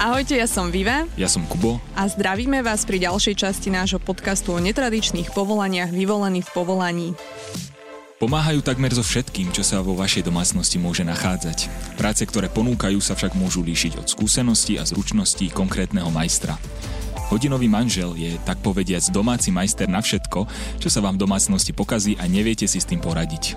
Ahojte, ja som Viva. Ja som Kubo. A zdravíme vás pri ďalšej časti nášho podcastu o netradičných povolaniach vyvolených v povolaní. Pomáhajú takmer so všetkým, čo sa vo vašej domácnosti môže nachádzať. Práce, ktoré ponúkajú, sa však môžu líšiť od skúseností a zručností konkrétneho majstra. Hodinový manžel je, tak povediac, domáci majster na všetko, čo sa vám v domácnosti pokazí a neviete si s tým poradiť.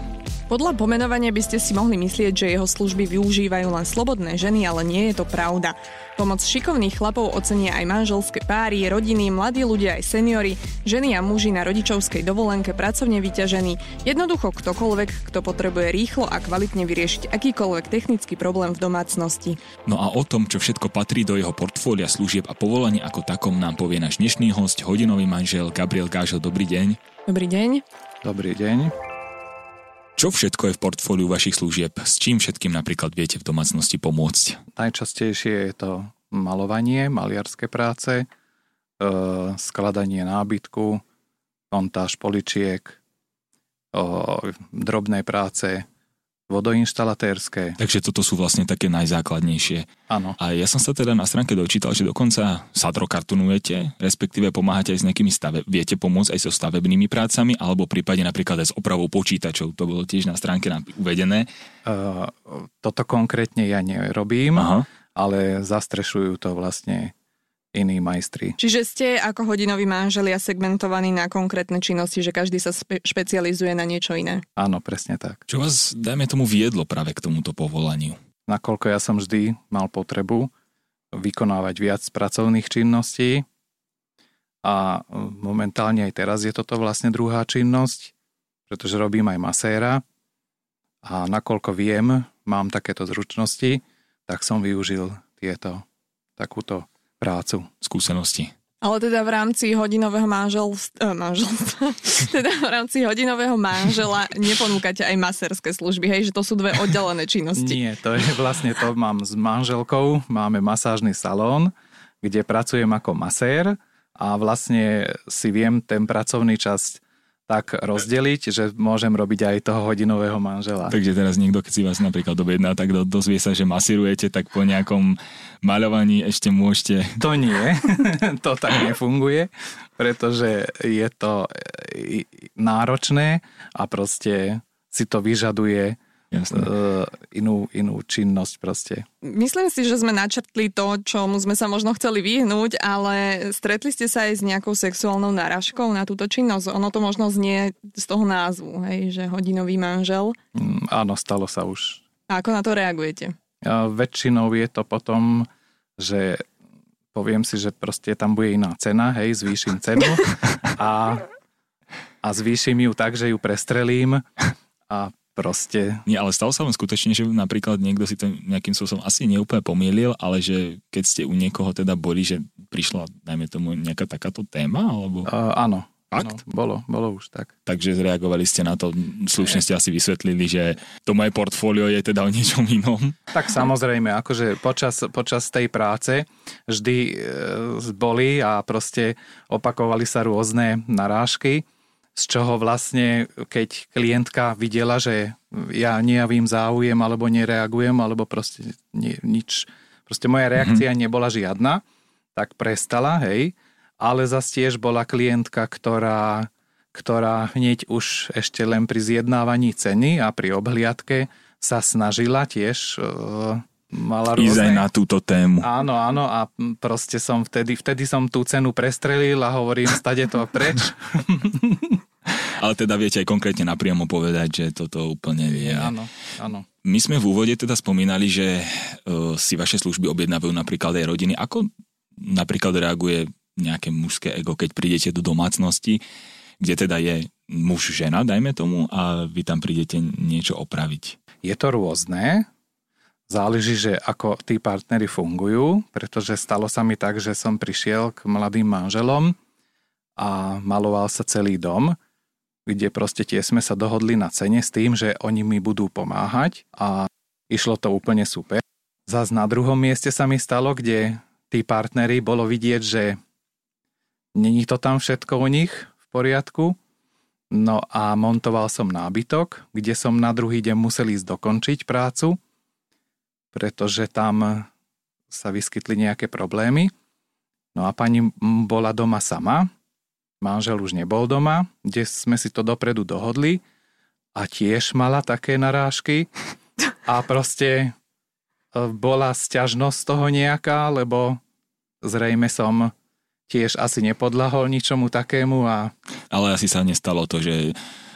Podľa pomenovania by ste si mohli myslieť, že jeho služby využívajú len slobodné ženy, ale nie je to pravda. Pomoc šikovných chlapov ocenia aj manželské páry, rodiny, mladí ľudia aj seniory, ženy a muži na rodičovskej dovolenke pracovne vyťažení, jednoducho ktokoľvek, kto potrebuje rýchlo a kvalitne vyriešiť akýkoľvek technický problém v domácnosti. No a o tom, čo všetko patrí do jeho portfólia služieb a povolanie ako takom nám povie náš dnešný host, hodinový manžel Gabriel Gážel. Dobrý deň. Dobrý deň. Dobrý deň. Čo všetko je v portfóliu vašich služieb? S čím všetkým napríklad viete v domácnosti pomôcť? Najčastejšie je to malovanie, maliarské práce, e, skladanie nábytku, montáž poličiek, drobné práce, vodoinštalatérske. Takže toto sú vlastne také najzákladnejšie. Áno. A ja som sa teda na stránke dočítal, že dokonca sadrokartonujete, respektíve pomáhate aj s nejakými stave, viete pomôcť aj so stavebnými prácami, alebo prípadne napríklad aj s opravou počítačov. To bolo tiež na stránke uvedené. Uh, toto konkrétne ja nerobím, Aha. ale zastrešujú to vlastne iní majstri. Čiže ste ako hodinoví manželia segmentovaní na konkrétne činnosti, že každý sa spe- špecializuje na niečo iné? Áno, presne tak. Čo vás, dajme tomu, viedlo práve k tomuto povolaniu? Nakoľko ja som vždy mal potrebu vykonávať viac pracovných činností a momentálne aj teraz je toto vlastne druhá činnosť, pretože robím aj maséra a nakoľko viem, mám takéto zručnosti, tak som využil tieto, takúto prácu. Skúsenosti. Ale teda v rámci hodinového manželstva, eh, manželstva teda v rámci hodinového manžela neponúkate aj maserské služby, hej, že to sú dve oddelené činnosti. Nie, to je vlastne to, mám s manželkou, máme masážny salón, kde pracujem ako masér a vlastne si viem ten pracovný čas tak rozdeliť, že môžem robiť aj toho hodinového manžela. Takže teraz niekto, keď si vás napríklad objedná, tak do, dozvie sa, že masírujete, tak po nejakom maľovaní ešte môžete... To nie, to tak nefunguje, pretože je to náročné a proste si to vyžaduje Jasne. Uh, inú, inú činnosť proste. Myslím si, že sme načrtli to, čomu sme sa možno chceli vyhnúť, ale stretli ste sa aj s nejakou sexuálnou náražkou na túto činnosť? Ono to možno znie z toho názvu, hej, že hodinový manžel. Mm, áno, stalo sa už. A ako na to reagujete? A väčšinou je to potom, že poviem si, že proste tam bude iná cena, hej, zvýšim cenu a, a zvýšim ju tak, že ju prestrelím a proste. Nie, ale stalo sa vám skutočne, že napríklad niekto si to nejakým spôsobom asi neúplne pomýlil, ale že keď ste u niekoho teda boli, že prišla, dajme tomu, nejaká takáto téma, alebo... Uh, áno. Fakt? No, bolo, bolo už tak. Takže zreagovali ste na to, slušne ste asi vysvetlili, že to moje portfólio je teda o niečom inom. Tak samozrejme, akože počas, počas tej práce vždy e, boli a proste opakovali sa rôzne narážky z čoho vlastne, keď klientka videla, že ja nejavím záujem alebo nereagujem, alebo proste nie, nič, proste moja reakcia mm-hmm. nebola žiadna, tak prestala, hej, ale zase tiež bola klientka, ktorá, ktorá hneď už ešte len pri zjednávaní ceny a pri obhliadke sa snažila tiež uh, mala rôzne... Ísť aj na túto tému. Áno, áno a proste som vtedy, vtedy som tú cenu prestrelil a hovorím, stade to preč. Ale teda viete aj konkrétne napriamo povedať, že toto úplne je. Áno, áno. My sme v úvode teda spomínali, že uh, si vaše služby objednávajú napríklad aj rodiny. Ako napríklad reaguje nejaké mužské ego, keď prídete do domácnosti, kde teda je muž, žena, dajme tomu, a vy tam prídete niečo opraviť? Je to rôzne. Záleží, že ako tí partnery fungujú, pretože stalo sa mi tak, že som prišiel k mladým manželom a maloval sa celý dom kde proste tie sme sa dohodli na cene s tým, že oni mi budú pomáhať a išlo to úplne super. Zas na druhom mieste sa mi stalo, kde tí partneri bolo vidieť, že není to tam všetko u nich v poriadku. No a montoval som nábytok, kde som na druhý deň musel ísť dokončiť prácu, pretože tam sa vyskytli nejaké problémy. No a pani bola doma sama, manžel už nebol doma, kde sme si to dopredu dohodli a tiež mala také narážky a proste e, bola sťažnosť toho nejaká, lebo zrejme som tiež asi nepodlahol ničomu takému a... Ale asi sa nestalo to, že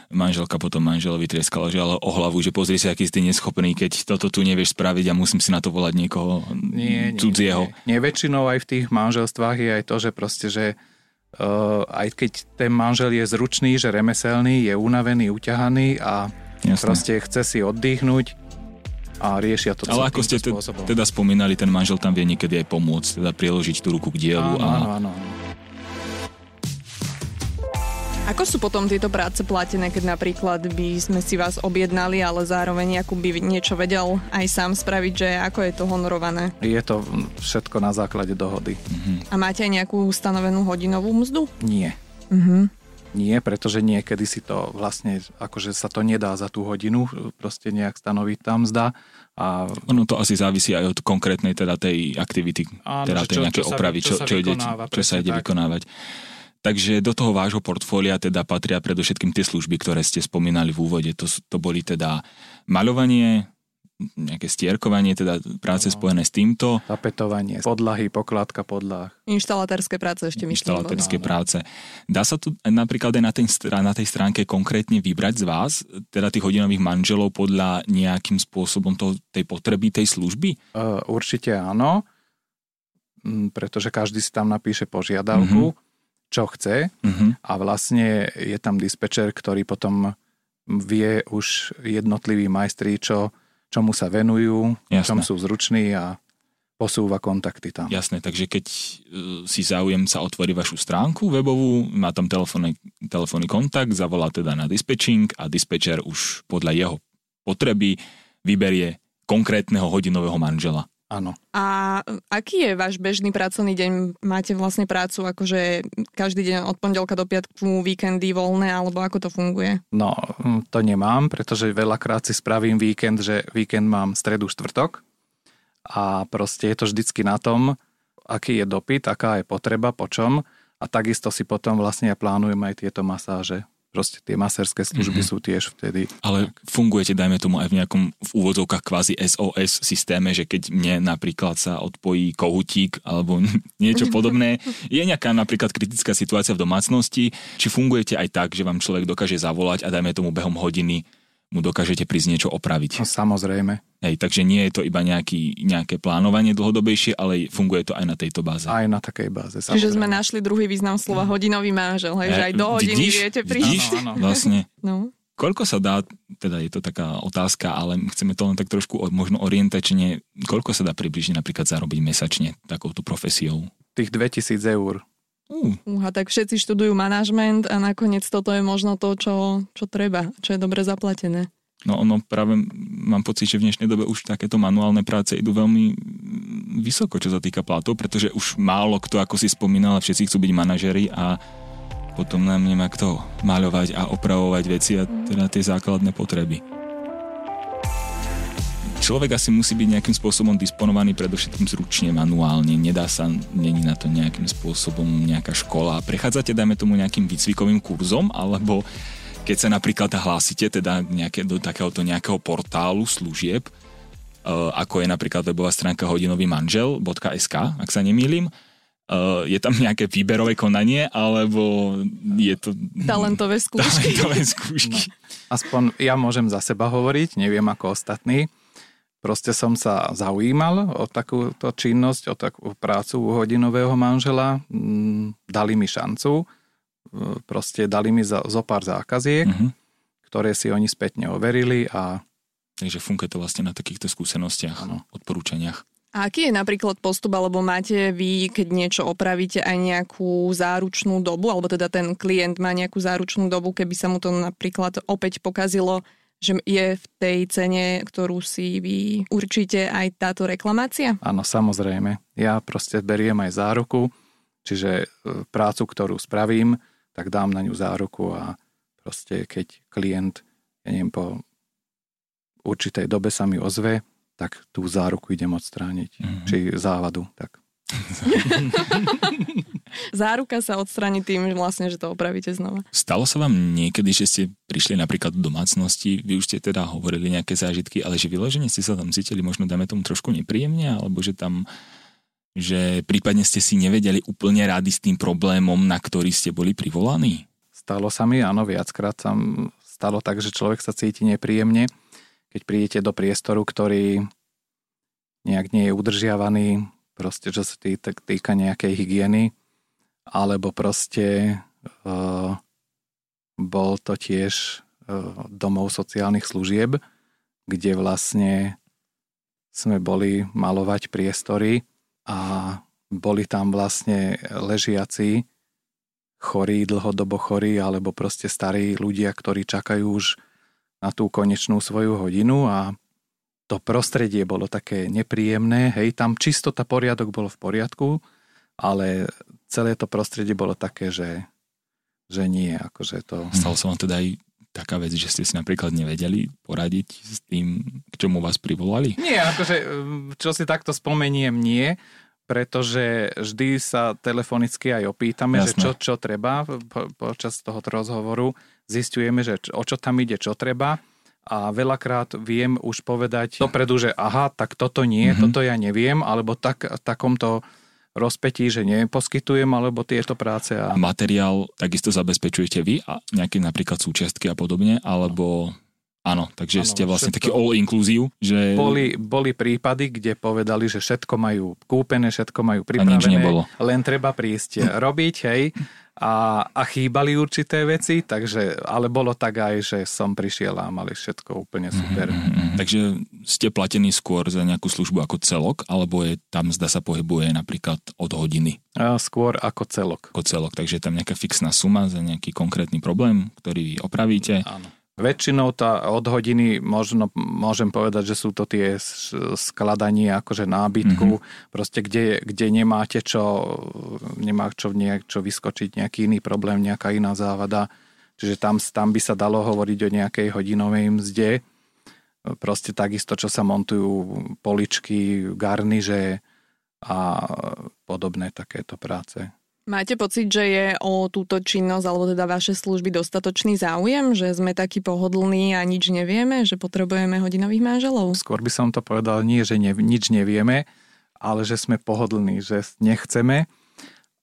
manželka potom manželovi trieskala, že ale o hlavu, že pozri sa, aký si neschopný, keď toto tu nevieš spraviť a musím si na to volať niekoho nie, nie, cudzieho. Nie, nie, väčšinou aj v tých manželstvách je aj to, že proste, že uh, aj keď ten manžel je zručný, že remeselný, je unavený, uťahaný a Jasne. proste chce si oddychnúť, a riešia to Ale ako ste te, teda spomínali, ten manžel tam vie niekedy aj pomôcť, teda priložiť tú ruku k dielu. Áno, a... áno, áno. Ako sú potom tieto práce platené, keď napríklad by sme si vás objednali, ale zároveň ako by niečo vedel aj sám spraviť, že ako je to honorované? Je to všetko na základe dohody. Uh-huh. A máte aj nejakú stanovenú hodinovú mzdu? Nie. Uh-huh. Nie, pretože niekedy si to vlastne, akože sa to nedá za tú hodinu proste nejak stanoviť tam zda. A... Ono to asi závisí aj od konkrétnej teda tej aktivity, Áno, teda tej nejakej opravy, čo, čo, čo, ide, čo sa ide tak. vykonávať. Takže do toho vášho portfólia teda patria predovšetkým tie služby, ktoré ste spomínali v úvode. To, to boli teda maľovanie, nejaké stierkovanie, teda práce no. spojené s týmto. Tapetovanie, podlahy, pokladka podlah. Inštalatérske práce ešte myslím. Inštalatérske práce. Dá sa tu napríklad aj na tej, na tej stránke konkrétne vybrať z vás, teda tých hodinových manželov podľa nejakým spôsobom toho, tej potreby tej služby? Uh, určite áno, pretože každý si tam napíše požiadavku. Mm-hmm čo chce uh-huh. a vlastne je tam dispečer, ktorý potom vie už jednotliví majstri, čo, čomu sa venujú, Jasné. čom sú zruční a posúva kontakty tam. Jasné, takže keď e, si záujem sa otvorí vašu stránku webovú, má tam telefónny, telefónny kontakt, zavolá teda na dispečing a dispečer už podľa jeho potreby vyberie konkrétneho hodinového manžela. Áno. A aký je váš bežný pracovný deň? Máte vlastne prácu akože každý deň od pondelka do piatku, víkendy voľné, alebo ako to funguje? No, hm, to nemám, pretože veľakrát si spravím víkend, že víkend mám stredu, štvrtok a proste je to vždycky na tom, aký je dopyt, aká je potreba, po čom a takisto si potom vlastne plánujem aj tieto masáže proste tie maserské služby mm-hmm. sú tiež vtedy. Ale fungujete, dajme tomu, aj v nejakom v úvodzovkách kvázi SOS systéme, že keď mne napríklad sa odpojí kohutík alebo niečo podobné, je nejaká napríklad kritická situácia v domácnosti, či fungujete aj tak, že vám človek dokáže zavolať a dajme tomu behom hodiny mu dokážete prísť niečo opraviť. No, samozrejme. Hej, takže nie je to iba nejaký, nejaké plánovanie dlhodobejšie, ale funguje to aj na tejto báze. Aj na takej báze, samozrejme. Čiže sme našli druhý význam slova no. hodinový manžel, hej, že aj do hodiny vidíš, viete prísť. Áno, áno. Vlastne. No. Koľko sa dá, teda je to taká otázka, ale chceme to len tak trošku možno orientačne, koľko sa dá približne napríklad zarobiť mesačne takouto profesiou? Tých 2000 eur. Uh. Uha, tak všetci študujú manažment a nakoniec toto je možno to, čo, čo treba, čo je dobre zaplatené. No ono práve mám pocit, že v dnešnej dobe už takéto manuálne práce idú veľmi vysoko, čo sa týka platov, pretože už málo kto, ako si spomínal, všetci chcú byť manažeri a potom nám nemá kto maľovať a opravovať veci a teda tie základné potreby človek asi musí byť nejakým spôsobom disponovaný predovšetkým zručne, manuálne. Nedá sa, není na to nejakým spôsobom nejaká škola. Prechádzate, dajme tomu, nejakým výcvikovým kurzom, alebo keď sa napríklad hlásite teda nejaké, do takéhoto nejakého portálu služieb, e, ako je napríklad webová stránka hodinový manžel.sk, ak sa nemýlim, Uh, je tam nejaké výberové konanie, alebo je to... Talentové skúšky. Talentové skúšky. No, aspoň ja môžem za seba hovoriť, neviem ako ostatní. Proste som sa zaujímal o takúto činnosť, o takú prácu hodinového manžela. Mm, dali mi šancu, proste dali mi zo, zo pár zákaziek, uh-huh. ktoré si oni spätne overili a... Takže funguje to vlastne na takýchto skúsenostiach, ano. odporúčaniach. A aký je napríklad postup, alebo máte vy, keď niečo opravíte, aj nejakú záručnú dobu, alebo teda ten klient má nejakú záručnú dobu, keby sa mu to napríklad opäť pokazilo, že je v tej cene, ktorú si vy určite aj táto reklamácia? Áno, samozrejme. Ja proste beriem aj záruku, čiže e, prácu, ktorú spravím, tak dám na ňu záruku a proste keď klient, ja neviem, po určitej dobe sa mi ozve, tak tú záruku idem odstrániť. Mm-hmm. Či závadu, tak. Záruka sa odstráni tým, vlastne, že to opravíte znova. Stalo sa vám niekedy, že ste prišli napríklad do domácnosti, vy už ste teda hovorili nejaké zážitky, ale že vyložene ste sa tam cítili možno dáme tomu trošku nepríjemne, alebo že tam že prípadne ste si nevedeli úplne rádi s tým problémom, na ktorý ste boli privolaní? Stalo sa mi, áno, viackrát sa stalo tak, že človek sa cíti nepríjemne, keď prídete do priestoru, ktorý nejak nie je udržiavaný, proste čo sa týka, týka nejakej hygieny, alebo proste uh, bol to tiež uh, domov sociálnych služieb, kde vlastne sme boli malovať priestory a boli tam vlastne ležiaci chorí, dlhodobo chorí, alebo proste starí ľudia, ktorí čakajú už na tú konečnú svoju hodinu a to prostredie bolo také nepríjemné, hej, tam čistota, poriadok bolo v poriadku, ale celé to prostredie bolo také, že, že nie, akože to... Stalo sa vám teda aj taká vec, že ste si napríklad nevedeli poradiť s tým, k čomu vás privolali? Nie, akože čo si takto spomeniem, nie, pretože vždy sa telefonicky aj opýtame, Jasné. že čo, čo treba po, počas tohoto rozhovoru. Zistujeme, že o čo tam ide, čo treba a veľakrát viem už povedať dopredu, že aha, tak toto nie, mm-hmm. toto ja neviem, alebo tak, takomto rozpetí, že neposkytujem, alebo tieto práce. A... Materiál takisto zabezpečujete vy a nejaké napríklad súčiastky a podobne, alebo... Áno, takže ano, ste vlastne všetko. taký all inclusive, že... Boli, boli prípady, kde povedali, že všetko majú kúpené, všetko majú pripravené, len treba prísť robiť, hej a, a chýbali určité veci, takže, ale bolo tak aj, že som prišiel a mali všetko úplne super. Mm-hmm. Takže ste platení skôr za nejakú službu ako celok, alebo je tam zda sa pohybuje napríklad od hodiny? A skôr ako celok. Ako celok, takže je tam nejaká fixná suma za nejaký konkrétny problém, ktorý opravíte. Áno. Väčšinou tá od hodiny možno môžem povedať, že sú to tie skladanie akože nábytku, mm-hmm. proste kde, kde nemáte čo, nemá čo, nejak, čo vyskočiť, nejaký iný problém, nejaká iná závada. Čiže tam, tam by sa dalo hovoriť o nejakej hodinovej mzde. Proste takisto, čo sa montujú poličky, garniže a podobné takéto práce. Máte pocit, že je o túto činnosť alebo teda vaše služby dostatočný záujem, že sme takí pohodlní a nič nevieme, že potrebujeme hodinových manželov? Skôr by som to povedal nie, že ne, nič nevieme, ale že sme pohodlní, že nechceme,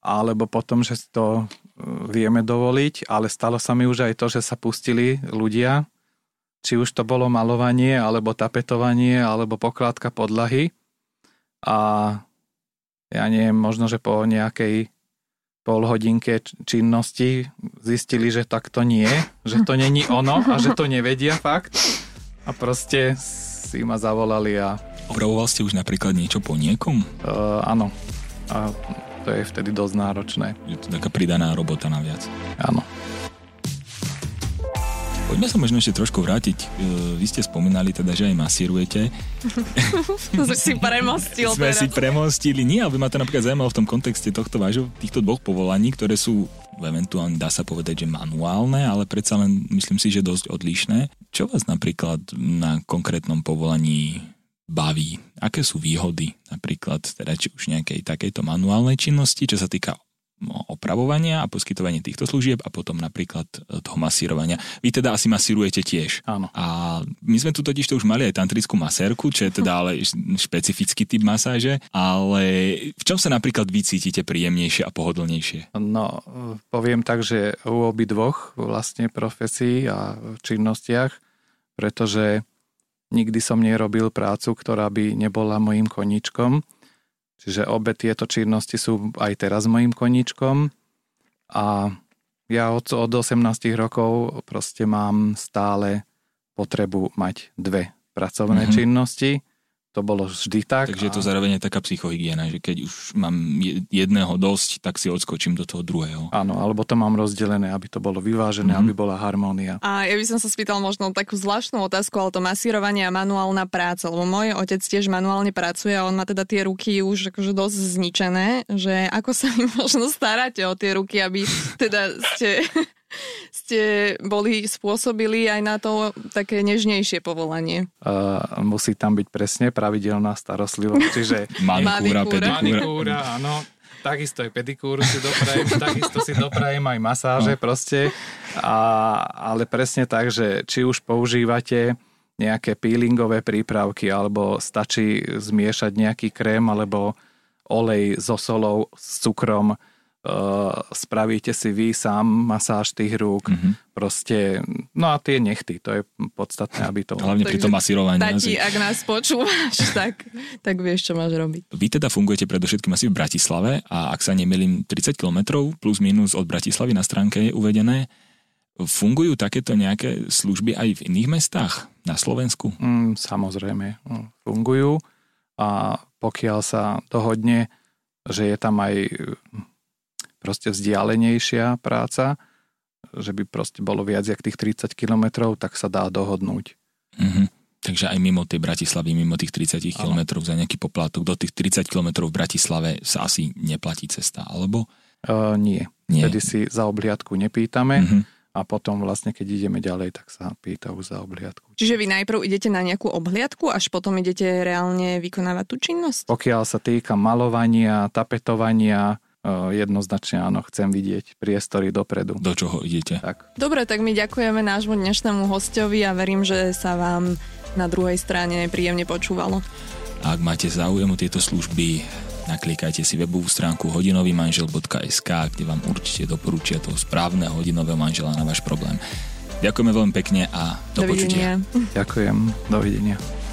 alebo potom, že to e, vieme dovoliť, ale stalo sa mi už aj to, že sa pustili ľudia, či už to bolo malovanie, alebo tapetovanie, alebo pokládka podlahy a ja neviem, možno, že po nejakej pol hodinke činnosti zistili, že tak to nie, že to není ono a že to nevedia fakt. A proste si ma zavolali a... Opravoval ste už napríklad niečo po niekom? Uh, áno. A to je vtedy dosť náročné. Je to taká pridaná robota naviac. Áno. Poďme sa možno ešte trošku vrátiť. E, vy ste spomínali teda, že aj masírujete. to si premostil Sme si premostili. Nie, ale ma to napríklad zaujímalo v tom kontexte tohto vášho, týchto dvoch povolaní, ktoré sú eventuálne dá sa povedať, že manuálne, ale predsa len myslím si, že dosť odlišné. Čo vás napríklad na konkrétnom povolaní baví? Aké sú výhody napríklad teda či už nejakej takejto manuálnej činnosti, čo sa týka opravovania a poskytovanie týchto služieb a potom napríklad e, toho masírovania. Vy teda asi masírujete tiež. Áno. A my sme tu totiž to už mali aj tantrickú masérku, čo je teda ale špecifický typ masáže, ale v čom sa napríklad vy cítite príjemnejšie a pohodlnejšie? No, poviem tak, že u obi dvoch vlastne profesí a činnostiach, pretože nikdy som nerobil prácu, ktorá by nebola mojim koničkom Čiže obe tieto činnosti sú aj teraz mojim koníčkom a ja od, od 18 rokov proste mám stále potrebu mať dve pracovné mm-hmm. činnosti to bolo vždy tak. Takže a... je to zároveň taká psychohygiena, že keď už mám jedného dosť, tak si odskočím do toho druhého. Áno, alebo to mám rozdelené, aby to bolo vyvážené, mm-hmm. aby bola harmónia. A ja by som sa spýtal možno takú zvláštnu otázku, ale to masírovanie a manuálna práca, lebo môj otec tiež manuálne pracuje a on má teda tie ruky už akože dosť zničené, že ako sa im možno staráte o tie ruky, aby teda ste ste boli spôsobili aj na to také nežnejšie povolanie. Uh, musí tam byť presne pravidelná starostlivosť, čiže manikúra, pedikúra. Manikúra, áno. Takisto aj pedikúru si doprajem, takisto si doprajem aj masáže no. proste. A, ale presne tak, že či už používate nejaké peelingové prípravky alebo stačí zmiešať nejaký krém alebo olej so solou, s cukrom, Uh, spravíte si vy sám masáž tých rúk, mm-hmm. proste, no a tie nechty, to je podstatné, aby to... Hlavne pri tom masírovaní. Tati, ak nás počúvaš, tak, tak vieš, čo máš robiť. Vy teda fungujete predovšetkým asi v Bratislave a ak sa nemýlim 30 km plus minus od Bratislavy na stránke je uvedené. Fungujú takéto nejaké služby aj v iných mestách na Slovensku? Mm, samozrejme, mm, fungujú a pokiaľ sa dohodne, že je tam aj proste vzdialenejšia práca, že by proste bolo viac jak tých 30 kilometrov, tak sa dá dohodnúť. Mm-hmm. Takže aj mimo tej Bratislavy, mimo tých 30 km za nejaký poplatok, do tých 30 km v Bratislave sa asi neplatí cesta, alebo? Uh, nie. nie. Vtedy si za obliadku nepýtame. Mm-hmm a potom vlastne, keď ideme ďalej, tak sa pýtajú za obhliadku. Čiže vy najprv idete na nejakú obhliadku, až potom idete reálne vykonávať tú činnosť? Pokiaľ sa týka malovania, tapetovania, jednoznačne áno, chcem vidieť priestory dopredu. Do čoho idete? Tak. Dobre, tak my ďakujeme nášmu dnešnému hostovi a verím, že sa vám na druhej strane príjemne počúvalo. Ak máte záujem o tieto služby, naklikajte si webovú stránku hodinovymanžel.sk, kde vám určite doporučia toho správneho hodinového manžela na váš problém. Ďakujeme veľmi pekne a do Dovidenia. počutia. Ďakujem, dovidenia.